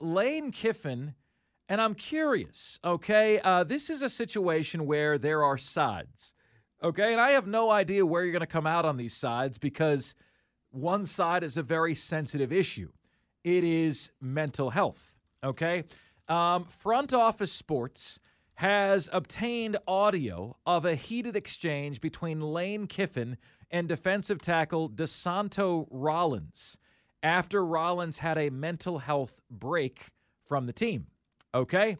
Lane Kiffin, and I'm curious, okay? Uh, this is a situation where there are sides, okay? And I have no idea where you're going to come out on these sides because one side is a very sensitive issue. It is mental health, okay? Um, front office sports has obtained audio of a heated exchange between Lane Kiffin and defensive tackle DeSanto Rollins after Rollins had a mental health break from the team. Okay?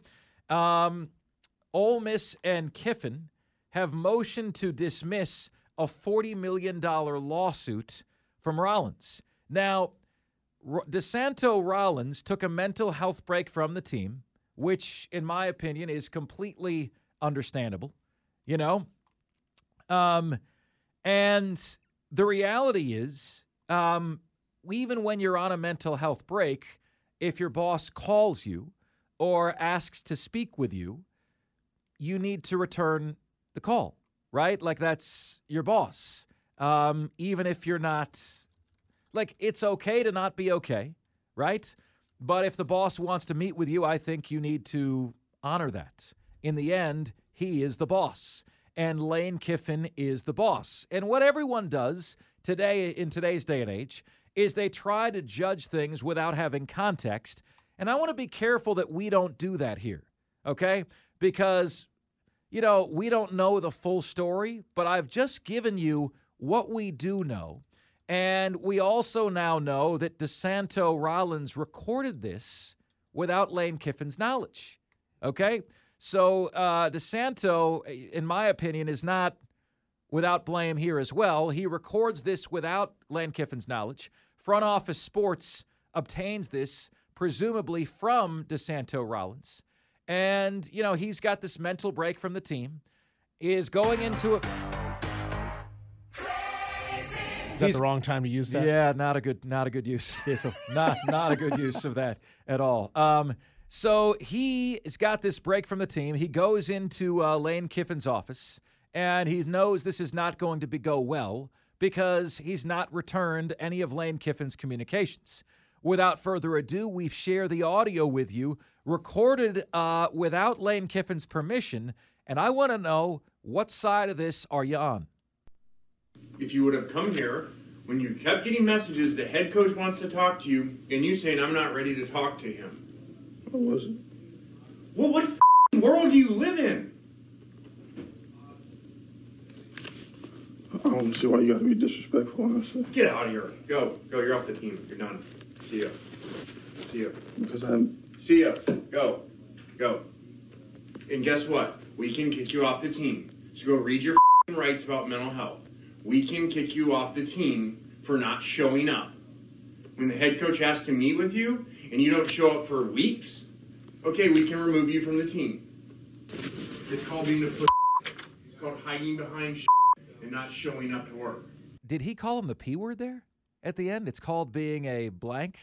Um, Ole Miss and Kiffin have motioned to dismiss a $40 million lawsuit from Rollins. Now, DeSanto Rollins took a mental health break from the team, which, in my opinion, is completely understandable. You know? Um, and the reality is, um, even when you're on a mental health break, if your boss calls you or asks to speak with you, you need to return the call, right? Like that's your boss. Um, even if you're not, like, it's okay to not be okay, right? But if the boss wants to meet with you, I think you need to honor that. In the end, he is the boss, and Lane Kiffin is the boss. And what everyone does today, in today's day and age, is they try to judge things without having context. And I want to be careful that we don't do that here, okay? Because, you know, we don't know the full story, but I've just given you what we do know. And we also now know that DeSanto Rollins recorded this without Lane Kiffin's knowledge. Okay? So uh, DeSanto, in my opinion, is not without blame here as well. He records this without Lane Kiffin's knowledge. Front Office Sports obtains this, presumably from DeSanto Rollins. And, you know, he's got this mental break from the team, is going into a. Is that the wrong time to use that? Yeah, not a good, not a good use. not, not a good use of that at all. Um, so he has got this break from the team. He goes into uh, Lane Kiffin's office, and he knows this is not going to be, go well because he's not returned any of Lane Kiffin's communications. Without further ado, we share the audio with you, recorded uh, without Lane Kiffin's permission, and I want to know what side of this are you on? If you would have come here when you kept getting messages, the head coach wants to talk to you, and you saying, I'm not ready to talk to him. I wasn't. Well, what world do you live in? I don't see why you got to be disrespectful. Honestly. Get out of here. Go. Go. You're off the team. You're done. See ya. See ya. Because I'm. See ya. Go. Go. And guess what? We can kick you off the team. So go read your fing rights about mental health. We can kick you off the team for not showing up. When the head coach has to meet with you and you don't show up for weeks, okay, we can remove you from the team. It's called being the It's called hiding behind and not showing up to work. Did he call him the P word there at the end? It's called being a blank.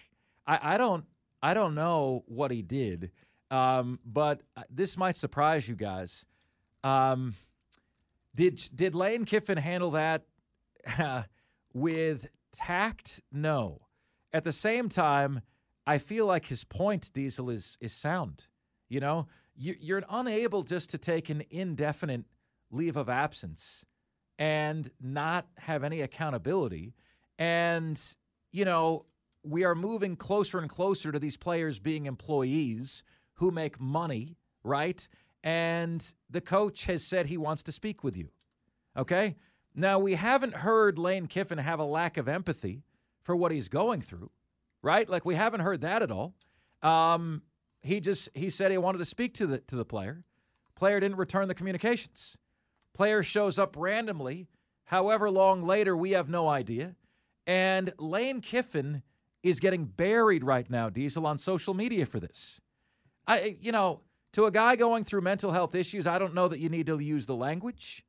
I, I don't I don't know what he did, um, but uh, this might surprise you guys. Um, did did Lane Kiffin handle that uh, with tact? No. At the same time, I feel like his point, Diesel, is is sound. You know, you, you're unable just to take an indefinite leave of absence and not have any accountability. And, you know, we are moving closer and closer to these players being employees who make money, right? And the coach has said he wants to speak with you. Okay? Now, we haven't heard Lane Kiffin have a lack of empathy for what he's going through, right? Like we haven't heard that at all. Um, he just he said he wanted to speak to the to the player. Player didn't return the communications. Player shows up randomly, however long later, we have no idea. And Lane Kiffin is getting buried right now, Diesel, on social media for this. I, you know, to a guy going through mental health issues, I don't know that you need to use the language,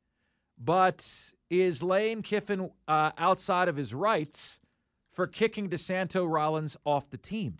but is Lane Kiffin uh, outside of his rights for kicking DeSanto Rollins off the team?